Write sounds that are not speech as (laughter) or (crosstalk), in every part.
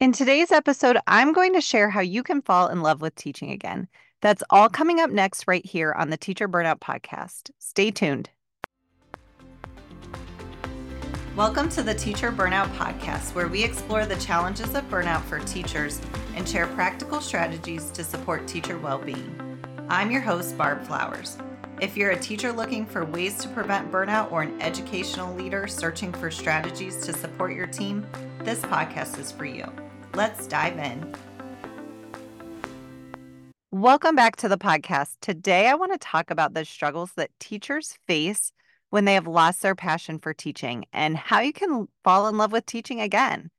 In today's episode, I'm going to share how you can fall in love with teaching again. That's all coming up next, right here on the Teacher Burnout Podcast. Stay tuned. Welcome to the Teacher Burnout Podcast, where we explore the challenges of burnout for teachers and share practical strategies to support teacher well being. I'm your host, Barb Flowers. If you're a teacher looking for ways to prevent burnout or an educational leader searching for strategies to support your team, this podcast is for you. Let's dive in. Welcome back to the podcast. Today, I want to talk about the struggles that teachers face when they have lost their passion for teaching and how you can fall in love with teaching again.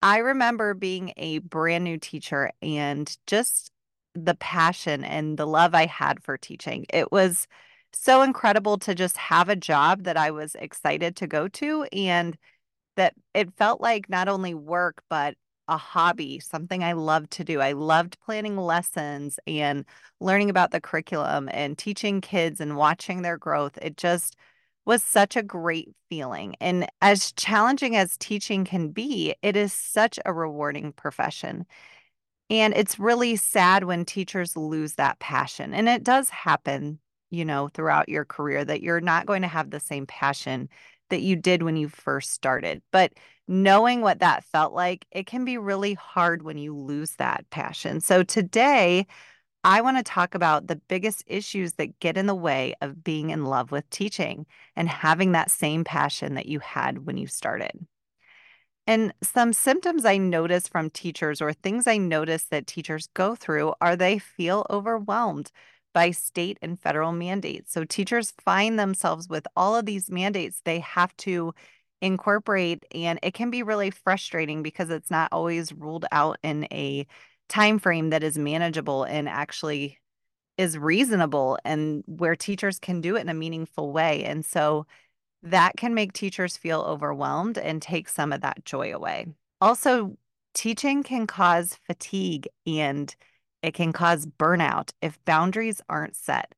I remember being a brand new teacher and just the passion and the love I had for teaching. It was so incredible to just have a job that I was excited to go to and that it felt like not only work, but a hobby, something I loved to do. I loved planning lessons and learning about the curriculum and teaching kids and watching their growth. It just was such a great feeling. And as challenging as teaching can be, it is such a rewarding profession. And it's really sad when teachers lose that passion. And it does happen, you know, throughout your career that you're not going to have the same passion that you did when you first started. But knowing what that felt like, it can be really hard when you lose that passion. So today, I want to talk about the biggest issues that get in the way of being in love with teaching and having that same passion that you had when you started. And some symptoms I notice from teachers or things I notice that teachers go through are they feel overwhelmed by state and federal mandates. So teachers find themselves with all of these mandates they have to incorporate and it can be really frustrating because it's not always ruled out in a time frame that is manageable and actually is reasonable and where teachers can do it in a meaningful way. And so that can make teachers feel overwhelmed and take some of that joy away. Also, teaching can cause fatigue and it can cause burnout if boundaries aren't set.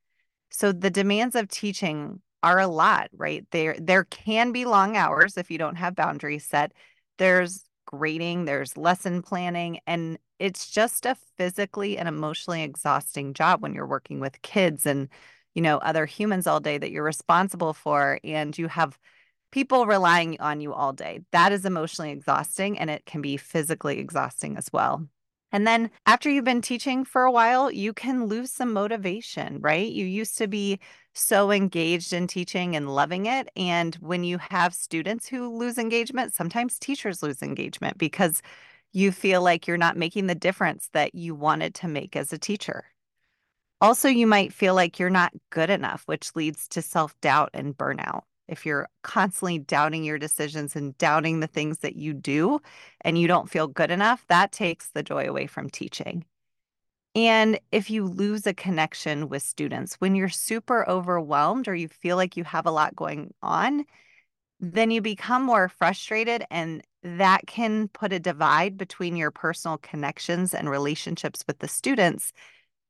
So the demands of teaching are a lot, right? There there can be long hours if you don't have boundaries set. There's grading, there's lesson planning, and it's just a physically and emotionally exhausting job when you're working with kids and you know, other humans all day that you're responsible for and you have people relying on you all day. That is emotionally exhausting and it can be physically exhausting as well. And then after you've been teaching for a while, you can lose some motivation, right? You used to be so engaged in teaching and loving it. And when you have students who lose engagement, sometimes teachers lose engagement because you feel like you're not making the difference that you wanted to make as a teacher. Also, you might feel like you're not good enough, which leads to self doubt and burnout. If you're constantly doubting your decisions and doubting the things that you do and you don't feel good enough, that takes the joy away from teaching. And if you lose a connection with students, when you're super overwhelmed or you feel like you have a lot going on, then you become more frustrated and that can put a divide between your personal connections and relationships with the students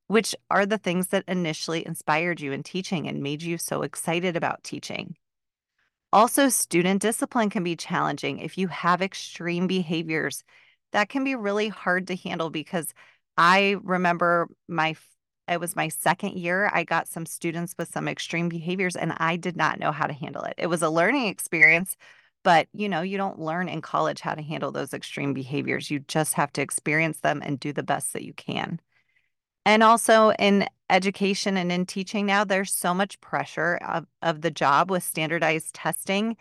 which are the things that initially inspired you in teaching and made you so excited about teaching. Also, student discipline can be challenging if you have extreme behaviors. That can be really hard to handle because I remember my it was my second year. I got some students with some extreme behaviors and I did not know how to handle it. It was a learning experience, but you know, you don't learn in college how to handle those extreme behaviors. You just have to experience them and do the best that you can. And also in education and in teaching now, there's so much pressure of, of the job with standardized testing.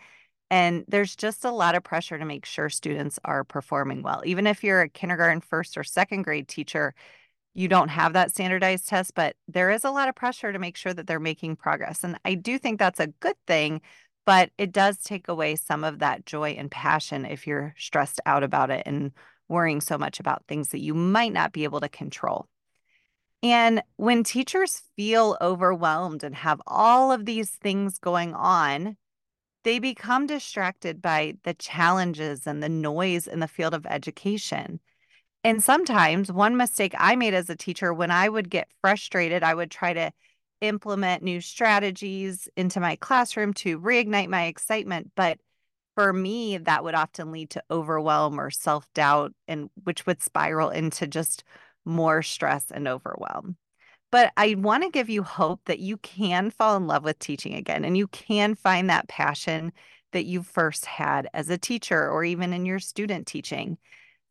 And there's just a lot of pressure to make sure students are performing well. Even if you're a kindergarten first or second grade teacher, you don't have that standardized test, but there is a lot of pressure to make sure that they're making progress. And I do think that's a good thing, but it does take away some of that joy and passion if you're stressed out about it and worrying so much about things that you might not be able to control. And when teachers feel overwhelmed and have all of these things going on, they become distracted by the challenges and the noise in the field of education. And sometimes, one mistake I made as a teacher when I would get frustrated, I would try to implement new strategies into my classroom to reignite my excitement. But for me, that would often lead to overwhelm or self doubt, and which would spiral into just more stress and overwhelm. But I want to give you hope that you can fall in love with teaching again and you can find that passion that you first had as a teacher or even in your student teaching.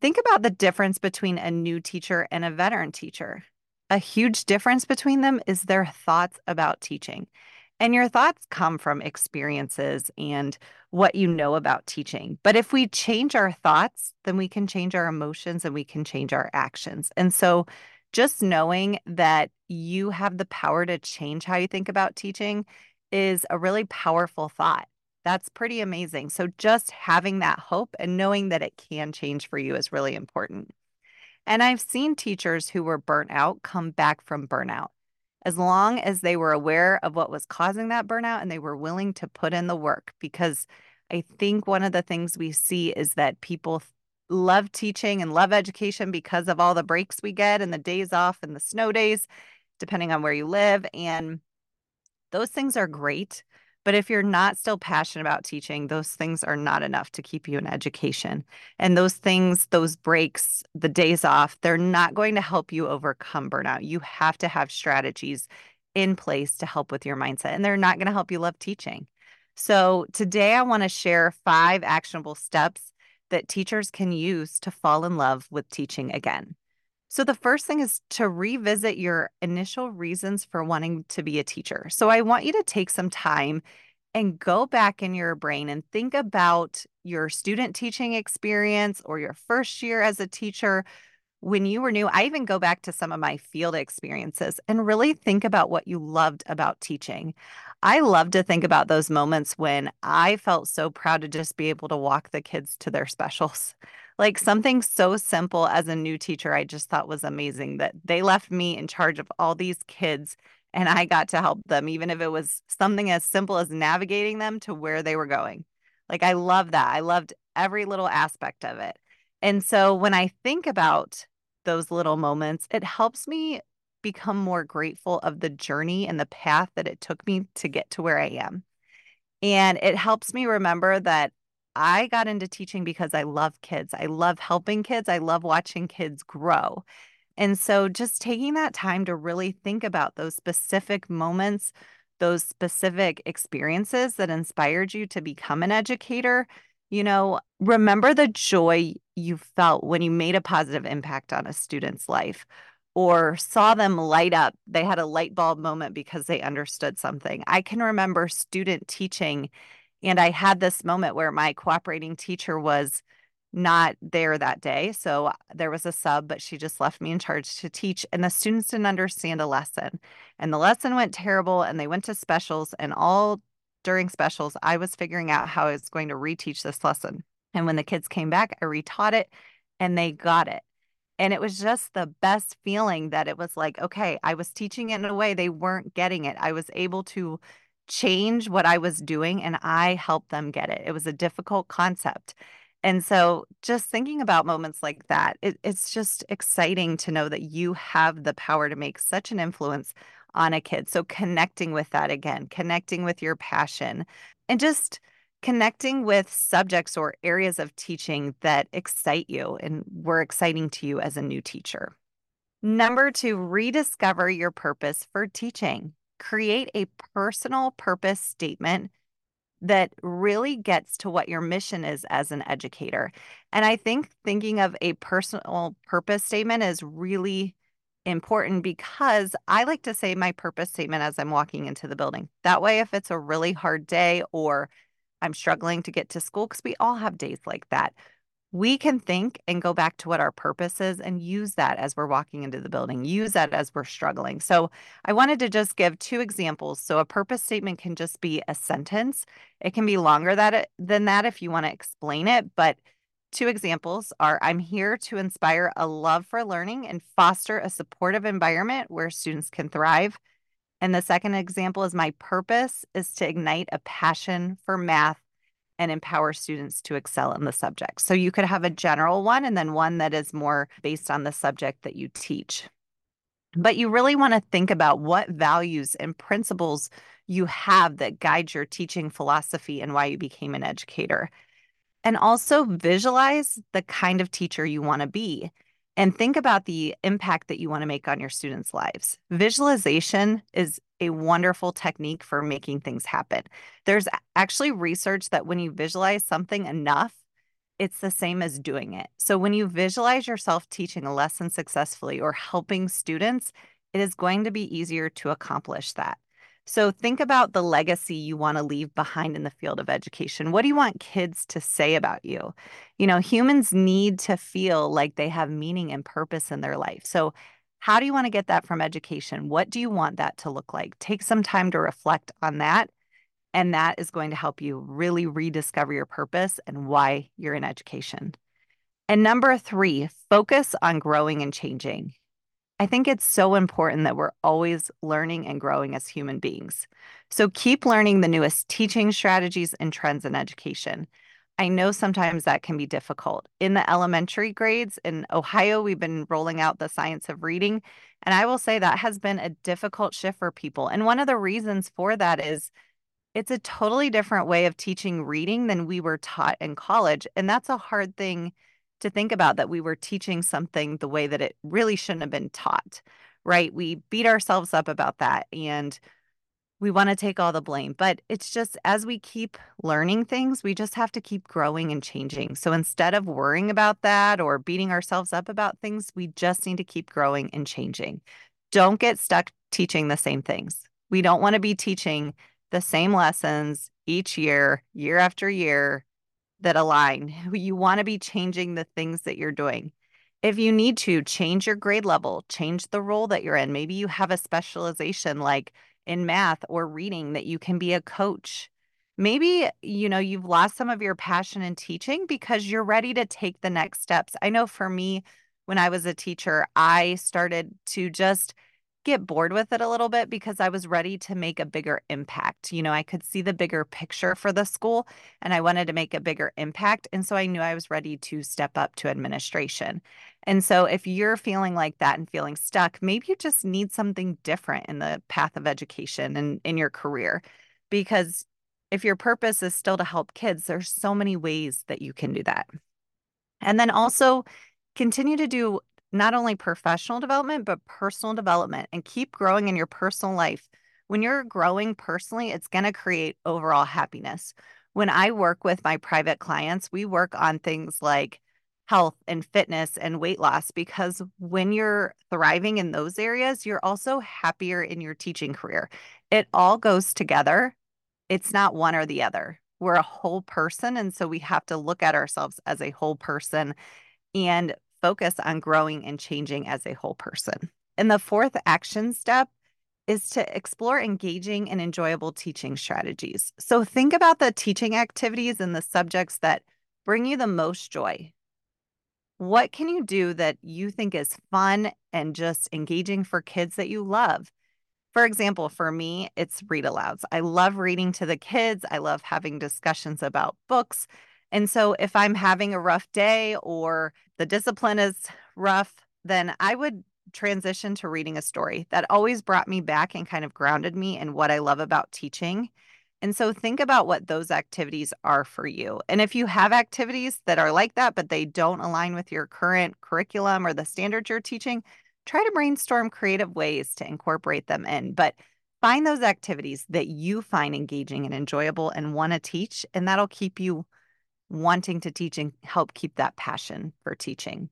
Think about the difference between a new teacher and a veteran teacher. A huge difference between them is their thoughts about teaching. And your thoughts come from experiences and what you know about teaching. But if we change our thoughts, then we can change our emotions and we can change our actions. And so just knowing that you have the power to change how you think about teaching is a really powerful thought. That's pretty amazing. So just having that hope and knowing that it can change for you is really important. And I've seen teachers who were burnt out come back from burnout as long as they were aware of what was causing that burnout and they were willing to put in the work. Because I think one of the things we see is that people love teaching and love education because of all the breaks we get and the days off and the snow days, depending on where you live. And those things are great. But if you're not still passionate about teaching, those things are not enough to keep you in education. And those things, those breaks, the days off, they're not going to help you overcome burnout. You have to have strategies in place to help with your mindset, and they're not going to help you love teaching. So, today I want to share five actionable steps that teachers can use to fall in love with teaching again. So, the first thing is to revisit your initial reasons for wanting to be a teacher. So, I want you to take some time and go back in your brain and think about your student teaching experience or your first year as a teacher when you were new. I even go back to some of my field experiences and really think about what you loved about teaching. I love to think about those moments when I felt so proud to just be able to walk the kids to their specials. Like something so simple as a new teacher, I just thought was amazing that they left me in charge of all these kids and I got to help them, even if it was something as simple as navigating them to where they were going. Like I love that. I loved every little aspect of it. And so when I think about those little moments, it helps me become more grateful of the journey and the path that it took me to get to where I am. And it helps me remember that I got into teaching because I love kids. I love helping kids. I love watching kids grow. And so just taking that time to really think about those specific moments, those specific experiences that inspired you to become an educator, you know, remember the joy you felt when you made a positive impact on a student's life or saw them light up. They had a light bulb moment because they understood something. I can remember student teaching and I had this moment where my cooperating teacher was not there that day. So there was a sub, but she just left me in charge to teach. And the students didn't understand a lesson. And the lesson went terrible. And they went to specials. And all during specials, I was figuring out how I was going to reteach this lesson. And when the kids came back, I retaught it and they got it. And it was just the best feeling that it was like, okay, I was teaching it in a way they weren't getting it. I was able to change what I was doing and I helped them get it. It was a difficult concept. And so just thinking about moments like that, it, it's just exciting to know that you have the power to make such an influence on a kid. So connecting with that again, connecting with your passion, and just connecting with subjects or areas of teaching that excite you and were exciting to you as a new teacher. Number two, rediscover your purpose for teaching create a personal purpose statement that really gets to what your mission is as an educator. And I think thinking of a personal purpose statement is really important because I like to say my purpose statement as I'm walking into the building. That way, if it's a really hard day or I'm struggling to get to school, because we all have days like that, we can think and go back to what our purpose is and use that as we're walking into the building, use that as we're struggling. So, I wanted to just give two examples. So, a purpose statement can just be a sentence, it can be longer that than that if you want to explain it. But two examples are I'm here to inspire a love for learning and foster a supportive environment where students can thrive. And the second example is my purpose is to ignite a passion for math and empower students to excel in the subject. So you could have a general one and then one that is more based on the subject that you teach. But you really want to think about what values and principles you have that guide your teaching philosophy and why you became an educator. And also visualize the kind of teacher you want to be and think about the impact that you want to make on your students' lives. Visualization is a wonderful technique for making things happen. There's actually research that when you visualize something enough, it's the same as doing it. So when you visualize yourself teaching a lesson successfully or helping students, it is going to be easier to accomplish that. So think about the legacy you want to leave behind in the field of education. What do you want kids to say about you? You know, humans need to feel like they have meaning and purpose in their life. So how do you want to get that from education? What do you want that to look like? Take some time to reflect on that. And that is going to help you really rediscover your purpose and why you're in education. And number three, focus on growing and changing. I think it's so important that we're always learning and growing as human beings. So keep learning the newest teaching strategies and trends in education. I know sometimes that can be difficult. In the elementary grades in Ohio, we've been rolling out the science of reading. And I will say that has been a difficult shift for people. And one of the reasons for that is it's a totally different way of teaching reading than we were taught in college. And that's a hard thing to think about that we were teaching something the way that it really shouldn't have been taught, right? We beat ourselves up about that and we want to take all the blame. But it's just as we keep learning things, we just have to keep growing and changing. So instead of worrying about that or beating ourselves up about things, we just need to keep growing and changing. Don't get stuck teaching the same things. We don't want to be teaching the same lessons each year, year after year, that align. (laughs) You want to be changing the things that you're doing. If you need to, change your grade level, change the role that you're in. Maybe you have a specialization like in math or reading that you can be a coach. Maybe, you know, you've lost some of your passion in teaching because you're ready to take the next steps. I know for me, when I was a teacher, I started to just get bored with it a little bit because I was ready to make a bigger impact. You know, I could see the bigger picture for the school and I wanted to make a bigger impact. And so I knew I was ready to step up to administration. And so if you're feeling like that and feeling stuck, maybe you just need something different in the path of education and in your career. Because if your purpose is still to help kids, there's so many ways that you can do that. And then also continue to do not only professional development, but personal development and keep growing in your personal life. When you're growing personally, it's going to create overall happiness. When I work with my private clients, we work on things like health and fitness and weight loss because when you're thriving in those areas, you're also happier in your teaching career. It all goes together. It's not one or the other. We're a whole person. And so we have to look at ourselves as a whole person and focus on growing and changing as a whole person. And the fourth action step is to explore engaging and enjoyable teaching strategies. So think about the teaching activities and the subjects that bring you the most joy. What can you do that you think is fun and just engaging for kids that you love? For example, for me, it's read alouds. I love reading to the kids. I love having discussions about books. And so if I'm having a rough day or the discipline is rough, then I would transition to reading a story. That always brought me back and kind of grounded me in what I love about teaching. And so think about what those activities are for you. And if you have activities that are like that, but they don't align with your current curriculum or the standards you're teaching, try to brainstorm creative ways to incorporate them in. But find those activities that you find engaging and enjoyable and want to teach, and that'll keep you wanting to teach and help keep that passion for teaching.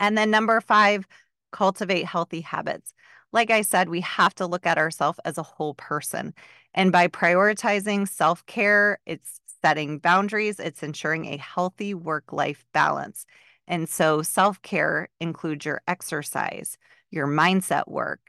And then number five, cultivate healthy habits. Like I said, we have to look at ourselves as a whole person. And by prioritizing self care, it's setting boundaries, it's ensuring a healthy work life balance. And so self care includes your exercise, your mindset work,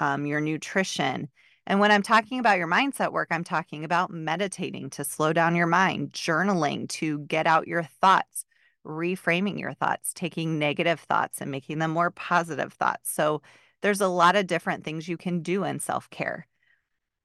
um, your nutrition, and when I'm talking about your mindset work, I'm talking about meditating to slow down your mind, journaling to get out your thoughts, reframing your thoughts, taking negative thoughts and making them more positive thoughts. So there's a lot of different things you can do in self care.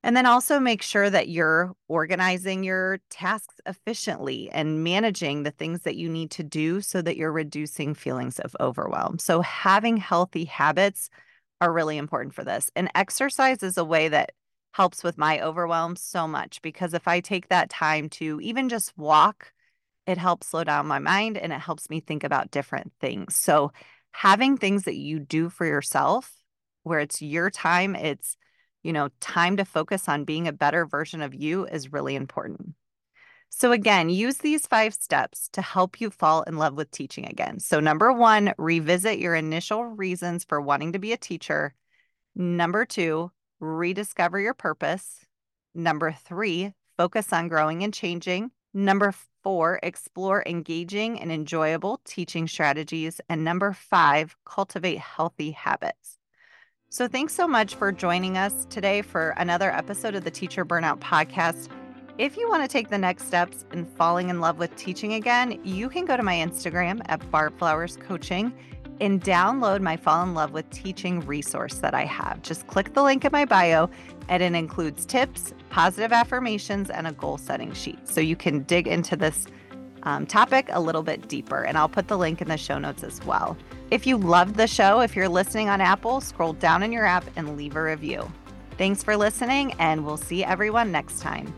And then also make sure that you're organizing your tasks efficiently and managing the things that you need to do so that you're reducing feelings of overwhelm. So having healthy habits are really important for this. And exercise is a way that helps with my overwhelm so much because if I take that time to even just walk, it helps slow down my mind and it helps me think about different things. So, having things that you do for yourself where it's your time, it's, you know, time to focus on being a better version of you is really important. So, again, use these five steps to help you fall in love with teaching again. So, number one, revisit your initial reasons for wanting to be a teacher. Number two, rediscover your purpose. Number three, focus on growing and changing. Number four, explore engaging and enjoyable teaching strategies. And number five, cultivate healthy habits. So, thanks so much for joining us today for another episode of the Teacher Burnout Podcast. If you want to take the next steps in falling in love with teaching again, you can go to my Instagram at Barb Flowers Coaching and download my Fall in Love with Teaching resource that I have. Just click the link in my bio, and it includes tips, positive affirmations, and a goal setting sheet. So you can dig into this um, topic a little bit deeper. And I'll put the link in the show notes as well. If you loved the show, if you're listening on Apple, scroll down in your app and leave a review. Thanks for listening, and we'll see everyone next time.